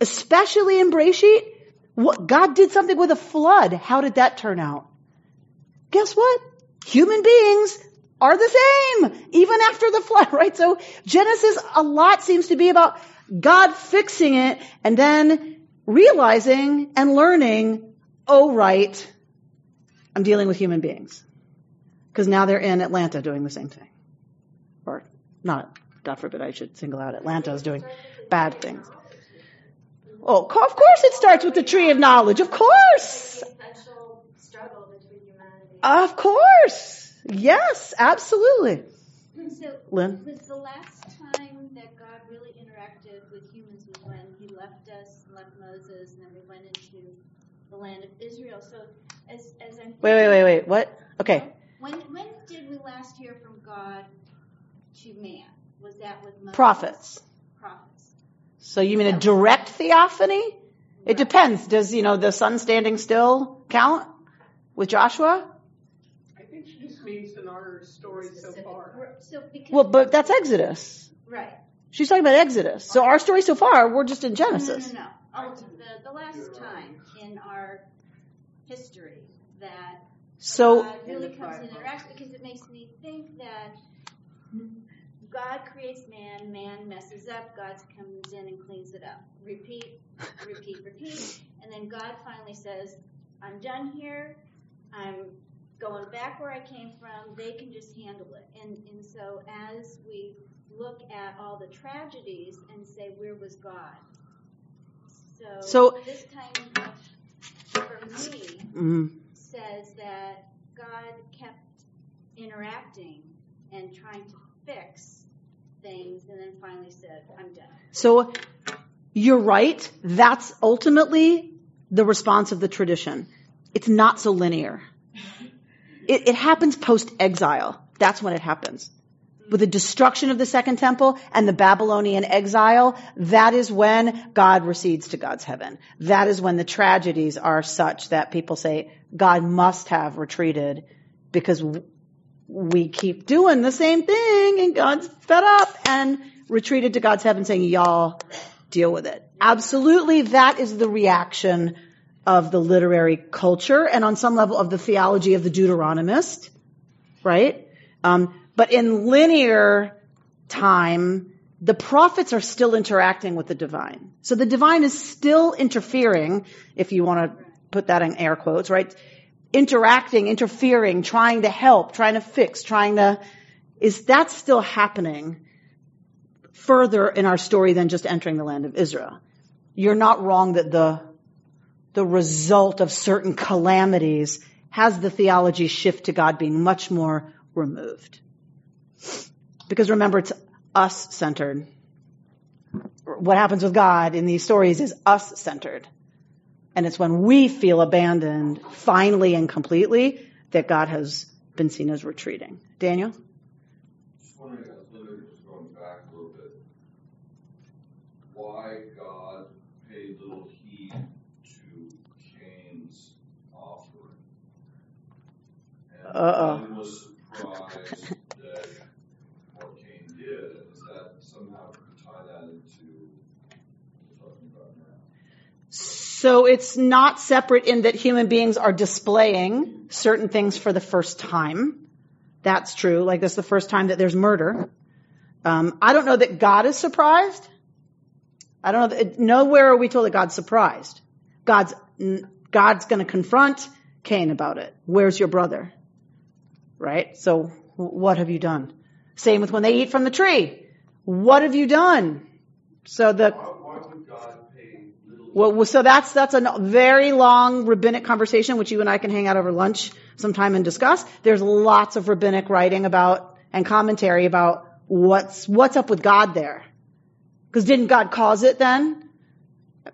Especially in Breshit, what, God did something with a flood. How did that turn out? Guess what? Human beings are the same, even after the flood, right? So Genesis, a lot seems to be about God fixing it and then realizing and learning, oh right, I'm dealing with human beings. Because now they're in Atlanta doing the same thing. Or not, God forbid I should single out Atlanta as doing bad things. Oh, of course it starts with the tree of knowledge. Of course. Essential struggle between humanity. Of course. Yes, absolutely. So, Lynn? was the last time that God really interacted with humans was when He left us, and left Moses, and then we went into the land of Israel. So, as as I'm Wait, wait, wait, wait. What? Okay. When when did we last hear from God to man? Was that with Moses? Prophets. Prophets. So you mean a direct theophany? It depends. Does, you know, the sun standing still count with Joshua? I think she just means in our story so far. So because Well, but that's Exodus. right. She's talking about Exodus. So our story so far, we're just in No, no, Genesis. no, no. Oh, the the last time in our history that So, uh, God really comes in and interacts because it makes me think that God creates man, man messes up, God comes in and cleans it up. Repeat, repeat, repeat. And then God finally says, I'm done here. I'm going back where I came from. They can just handle it. And, and so as we look at all the tragedies and say, where was God? So, So- this kind of, for me, mm, says that God kept interacting and trying to fix things and then finally said, I'm done. so you're right. That's ultimately the response of the tradition. It's not so linear. It, it happens post exile. That's when it happens. With the destruction of the second temple and the Babylonian exile, that is when God recedes to God's heaven. That is when the tragedies are such that people say God must have retreated because we keep doing the same thing and God's fed up and retreated to God's heaven saying, y'all deal with it. Absolutely, that is the reaction of the literary culture and on some level of the theology of the Deuteronomist, right? Um, but in linear time, the prophets are still interacting with the divine. So the divine is still interfering, if you want to put that in air quotes, right? Interacting, interfering, trying to help, trying to fix, trying to, is that still happening further in our story than just entering the land of Israel? You're not wrong that the, the result of certain calamities has the theology shift to God being much more removed. Because remember, it's us centered. What happens with God in these stories is us centered. And it's when we feel abandoned finally and completely that God has been seen as retreating. Daniel? Just wondering, as Linda was going back a little bit, why God paid little heed to Cain's offering? And Uh-oh. Was surprised that what Cain did, is that somehow tie that into what we're talking about now? So it's not separate in that human beings are displaying certain things for the first time. That's true. Like this is the first time that there's murder. Um, I don't know that God is surprised. I don't know. That, nowhere are we told that God's surprised. God's God's going to confront Cain about it. Where's your brother? Right. So what have you done? Same with when they eat from the tree. What have you done? So the Why, why would God pay little well, so that's that's a very long rabbinic conversation, which you and I can hang out over lunch sometime and discuss. There's lots of rabbinic writing about and commentary about what's what's up with God there, because didn't God cause it then?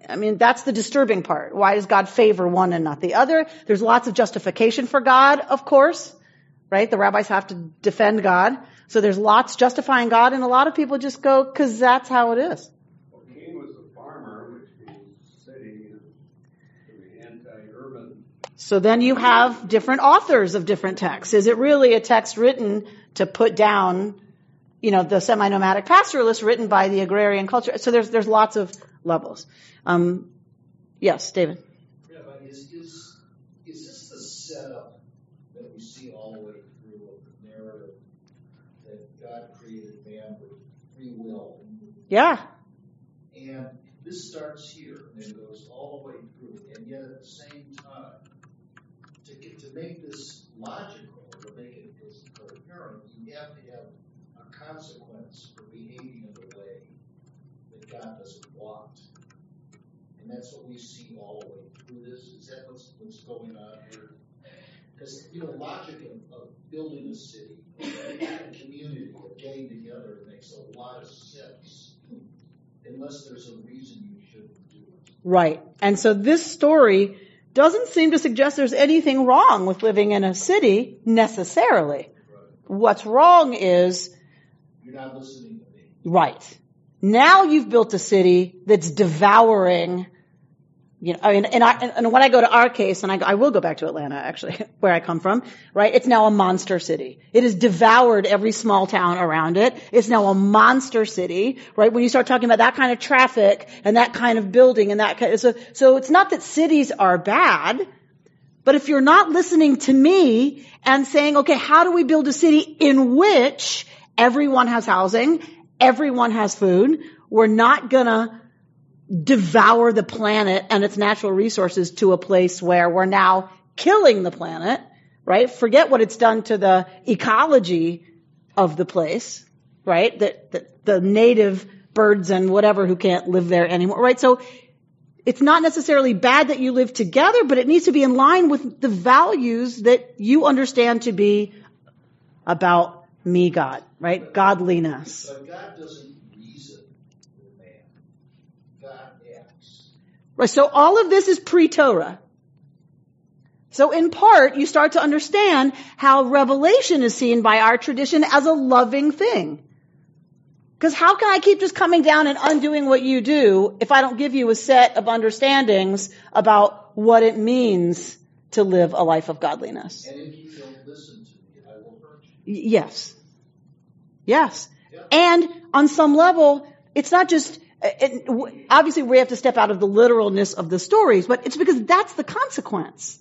I mean, that's the disturbing part. Why does God favor one and not the other? There's lots of justification for God, of course, right? The rabbis have to defend God. So there's lots justifying God and a lot of people just go, cause that's how it is. Well, Cain was a farmer, which means city, to be anti-urban. So then you have different authors of different texts. Is it really a text written to put down, you know, the semi-nomadic pastoralist written by the agrarian culture? So there's, there's lots of levels. Um, yes, David. Yeah, but is, is, is this the setup that we see all the way through of the narrative that God created man with free will? Yeah. And this starts here and it goes all the way through, and yet at the same time, to get, to make this logical, to make it as coherent, you have to have a consequence for behaving in the way that God doesn't want. And that's what we see all the way through this. Is that what's, what's going on here? Because, you know, logic of, of building a city, a community, of getting together makes a lot of sense. Unless there's a reason you shouldn't do it. Right. And so this story doesn't seem to suggest there's anything wrong with living in a city necessarily. What's wrong is, You're not listening to me. right. Now you've built a city that's devouring, you know, I mean, and, I, and when I go to our case, and I, I will go back to Atlanta actually, where I come from, right? It's now a monster city. It has devoured every small town around it. It's now a monster city, right? When you start talking about that kind of traffic and that kind of building and that kind of, so, so it's not that cities are bad, but if you're not listening to me and saying, okay, how do we build a city in which everyone has housing, everyone has food, we're not gonna devour the planet and its natural resources to a place where we're now killing the planet, right? Forget what it's done to the ecology of the place, right? That the, native birds and whatever who can't live there anymore, right? So it's not necessarily bad that you live together, but it needs to be in line with the values that you understand to be about me, God, right? Godliness. But God doesn't. God acts. Right, so all of this is pre-Torah. So in part, you start to understand how revelation is seen by our tradition as a loving thing. Because how can I keep just coming down and undoing what you do if I don't give you a set of understandings about what it means to live a life of godliness? And if you don't listen to me, I will hurt you. Yes. Yes. And on some level, it's not just, obviously we have to step out of the literalness of the stories, but it's because that's the consequence.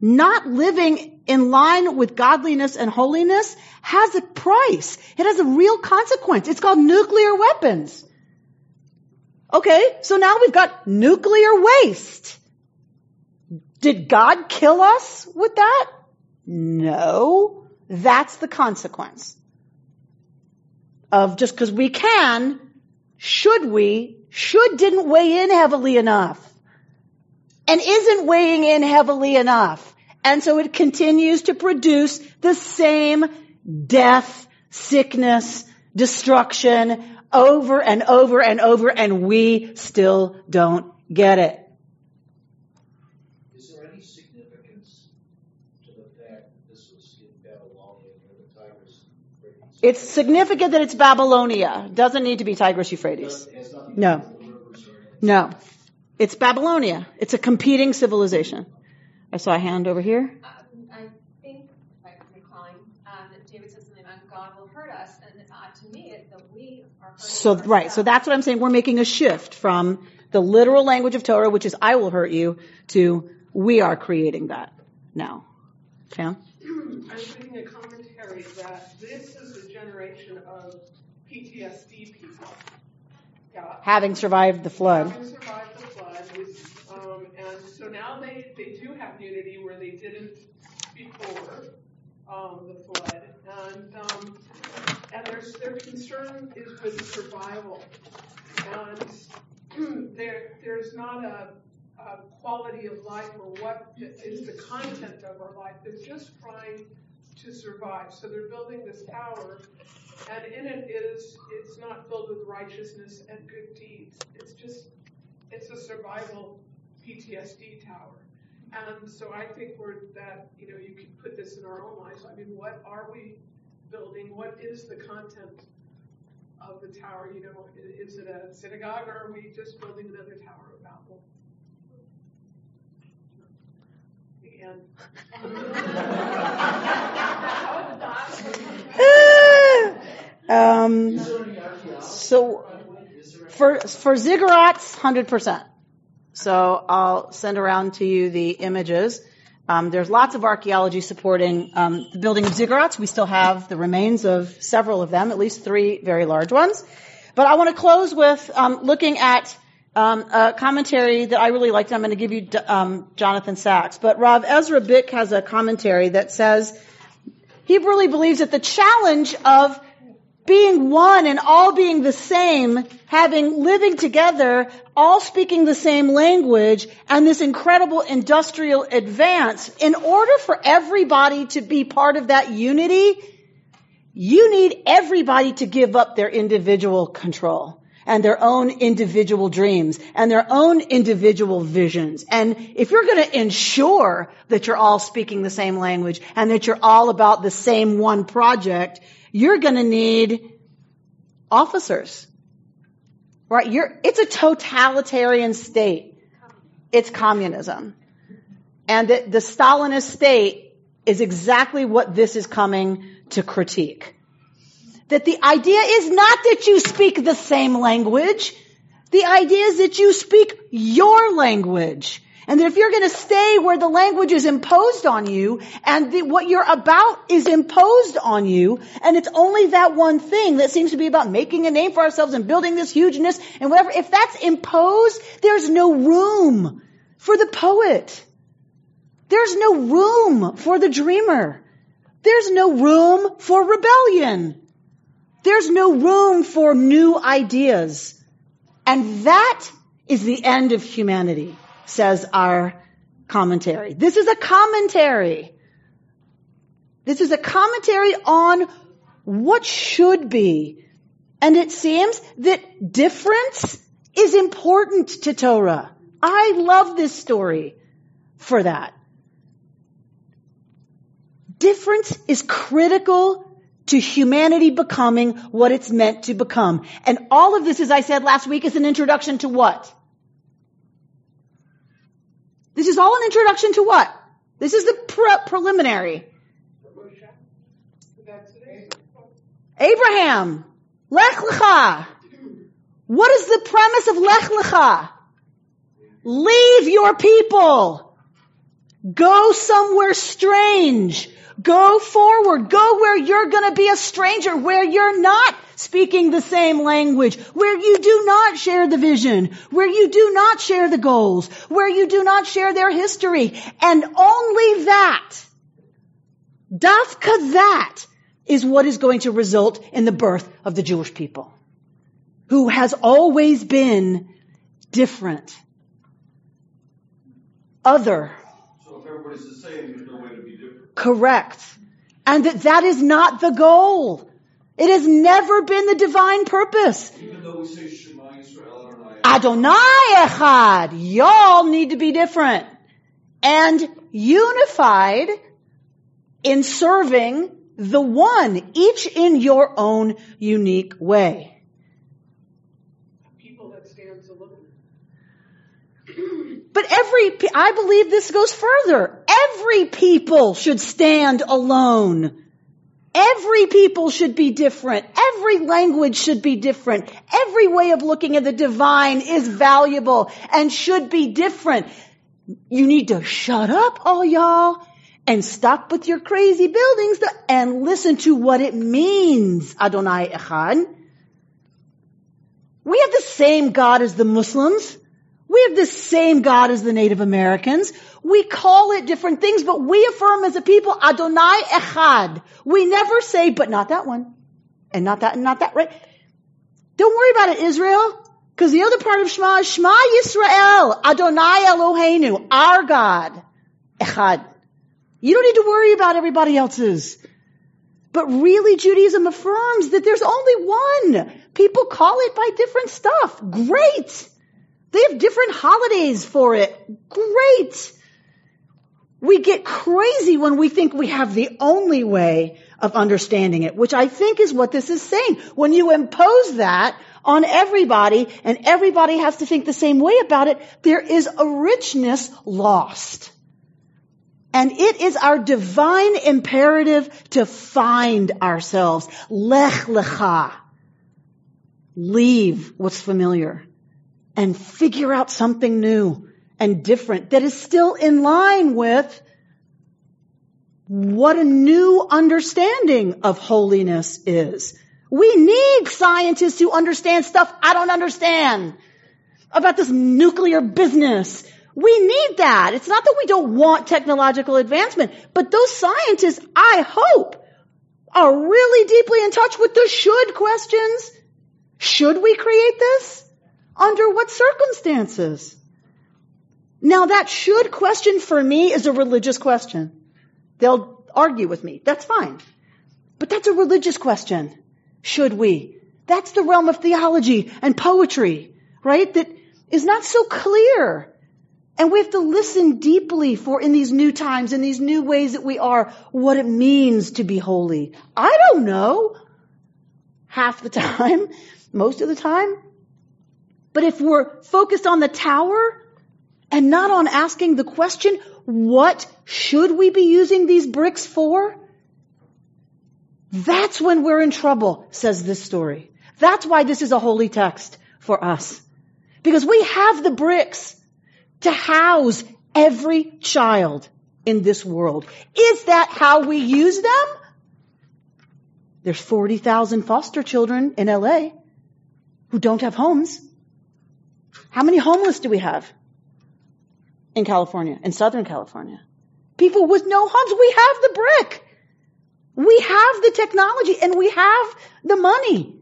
Not living in line with godliness and holiness has a price. It has a real consequence. It's called nuclear weapons. Okay, so now we've got nuclear waste. Did God kill us with that? No. That's the consequence of just because we can, should we, should didn't weigh in heavily enough. And isn't weighing in heavily enough. And so it continues to produce the same death, sickness, destruction over and over and over, and we still don't get it. Is there any significance to the fact that this was in Babylonia near the Tigris Euphrates? It's significant that it's Babylonia. It doesn't need to be Tigris Euphrates. It has nothing to No. do with the rivers or anything. No. It's Babylonia. It's a competing civilization. I saw a hand over here. Um, I think, if I'm recalling, um, that David said something about God will hurt us, and uh, to me, it, that we are So, right. So that's what I'm saying. We're making a shift from the literal language of Torah, which is I will hurt you, to we are creating that now. Pam? I'm reading a commentary that this is a generation of PTSD people. Yeah. Having survived the flood. Um, and so now they, they do have unity where they didn't before, um, the flood. And, um, and their, their concern is with survival. And there, there's not a, a quality of life or what is the content of our life. They're just trying to survive. So they're building this tower, and in it is, it's not filled with righteousness and good deeds. It's just, it's a survival PTSD tower. And so I think we're that, you know, you can put this in our own lives. I mean, what are we building? What is the content of the tower? You know, is it a synagogue or are we just building another Tower of Babel? Um, so for for ziggurats, hundred percent. So I'll send around to you the images. Um, there's lots of archaeology supporting um, the building of ziggurats. We still have the remains of several of them, at least three very large ones. But I want to close with um, looking at um, a commentary that I really liked. I'm going to give you um, Jonathan Sacks, but Rav Ezra Bick has a commentary that says he really believes that the challenge of being one and all being the same, having living together, all speaking the same language, and this incredible industrial advance, in order for everybody to be part of that unity, you need everybody to give up their individual control and their own individual dreams and their own individual visions. And if you're going to ensure that you're all speaking the same language and that you're all about the same one project, you're going to need officers. Right? You're, it's a totalitarian state. It's communism. And the, the Stalinist state is exactly what this is coming to critique. That the idea is not that you speak the same language. The idea is that you speak your language. And that if you're going to stay where the language is imposed on you and the, what you're about is imposed on you, and it's only that one thing that seems to be about making a name for ourselves and building this hugeness and whatever, if that's imposed, there's no room for the poet. There's no room for the dreamer. There's no room for rebellion. There's no room for new ideas. And that is the end of humanity, says our commentary. This is a commentary. This is a commentary on what should be. And it seems that difference is important to Torah. I love this story for that. Difference is critical to humanity becoming what it's meant to become. And all of this, as I said last week, is an introduction to what? This is all an introduction to what? This is the pre- preliminary. Abraham, Lech Lecha. What is the premise of Lech Lecha? Leave your people. Go somewhere strange. Go forward. Go where you're going to be a stranger, where you're not speaking the same language, where you do not share the vision, where you do not share the goals, where you do not share their history. And only that, dafka that, is what is going to result in the birth of the Jewish people, who has always been different, other, So if everybody's the same, there's no way to. Correct. And that that is not the goal. It has never been the divine purpose. Even though we say Shema Yisrael Adonai Echad. Y'all need to be different. And unified in serving the one, each in your own unique way. People that stands alone. But every, I believe this goes further. Every people should stand alone. Every people should be different. Every language should be different. Every way of looking at the divine is valuable and should be different. You need to shut up, all y'all, and stop with your crazy buildings and listen to what it means, Adonai Echad. We have the same God as the Muslims. We have the same God as the Native Americans. We call it different things, but we affirm as a people, Adonai Echad. We never say, but not that one. And not that and not that, right? Don't worry about it, Israel. Cause the other part of Shema is Shema Yisrael. Adonai Eloheinu. Our God. Echad. You don't need to worry about everybody else's. But really Judaism affirms that there's only one. People call it by different stuff. Great. They have different holidays for it. Great. We get crazy when we think we have the only way of understanding it, which I think is what this is saying. When you impose that on everybody and everybody has to think the same way about it, there is a richness lost. And it is our divine imperative to find ourselves. Lech lecha. Leave what's familiar and figure out something new and different that is still in line with what a new understanding of holiness is. We need scientists who understand stuff I don't understand about this nuclear business. We need that. It's not that we don't want technological advancement, but those scientists, I hope, are really deeply in touch with the should questions. Should we create this? Under what circumstances? Now that should question for me is a religious question. They'll argue with me. That's fine. But that's a religious question. Should we? That's the realm of theology and poetry, right? That is not so clear. And we have to listen deeply for in these new times, in these new ways that we are, what it means to be holy. I don't know. Half the time, most of the time. But if we're focused on the tower and not on asking the question, what should we be using these bricks for? That's when we're in trouble, says this story. That's why this is a holy text for us. Because we have the bricks to house every child in this world. Is that how we use them? There's 40,000 foster children in LA who don't have homes. How many homeless do we have in California, in Southern California? People with no homes. We have the brick. We have the technology and we have the money.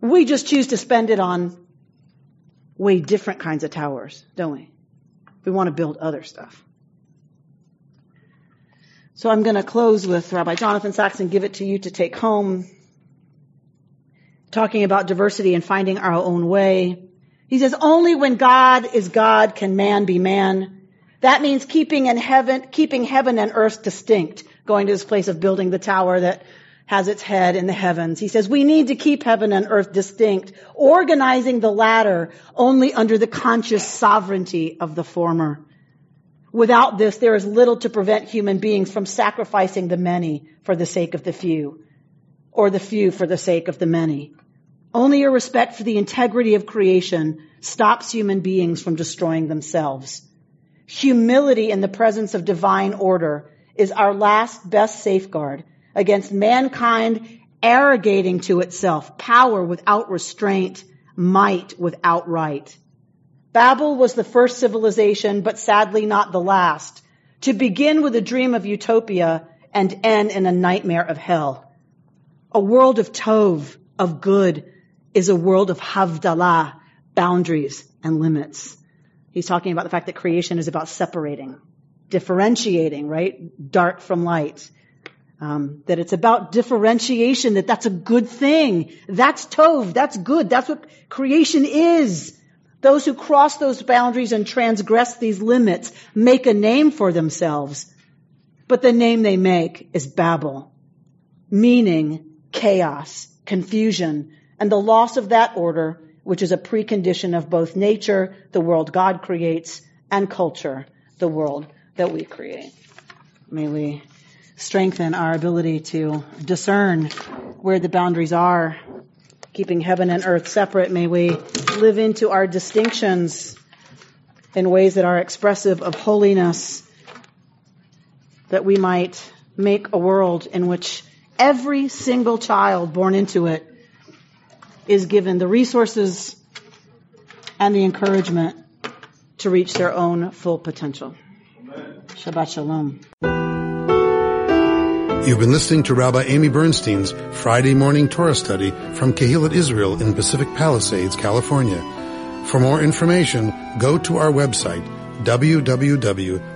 We just choose to spend it on way different kinds of towers, don't we? We want to build other stuff. So I'm going to close with Rabbi Jonathan Sacks and give it to you to take home. Talking about diversity and finding our own way. He says, only when God is God can man be man. That means keeping in heaven, keeping heaven and earth distinct, going to this place of building the tower that has its head in the heavens. He says we need to keep heaven and earth distinct, organizing the latter only under the conscious sovereignty of the former. Without this, there is little to prevent human beings from sacrificing the many for the sake of the few, or the few for the sake of the many. Only a respect for the integrity of creation stops human beings from destroying themselves. Humility in the presence of divine order is our last best safeguard against mankind arrogating to itself power without restraint, might without right. Babel was the first civilization, but sadly not the last, to begin with a dream of utopia and end in a nightmare of hell. A world of tov, of good, is a world of havdalah, boundaries and limits. He's talking about the fact that creation is about separating. differentiating, right? Dark from light. Um, that it's about differentiation, that that's a good thing. That's tov, that's good, that's what creation is. Those who cross those boundaries and transgress these limits make a name for themselves. But the name they make is Babel, meaning chaos, confusion, and the loss of that order, which is a precondition of both nature, the world God creates, and culture, the world that we create. May we strengthen our ability to discern where the boundaries are, keeping heaven and earth separate. May we live into our distinctions in ways that are expressive of holiness, that we might make a world in which every single child born into it is given the resources and the encouragement to reach their own full potential. Shabbat Shalom. You've been listening to Rabbi Amy Bernstein's Friday morning Torah study from Kehillat Israel in Pacific Palisades, California. For more information, go to our website, www.ourki.org.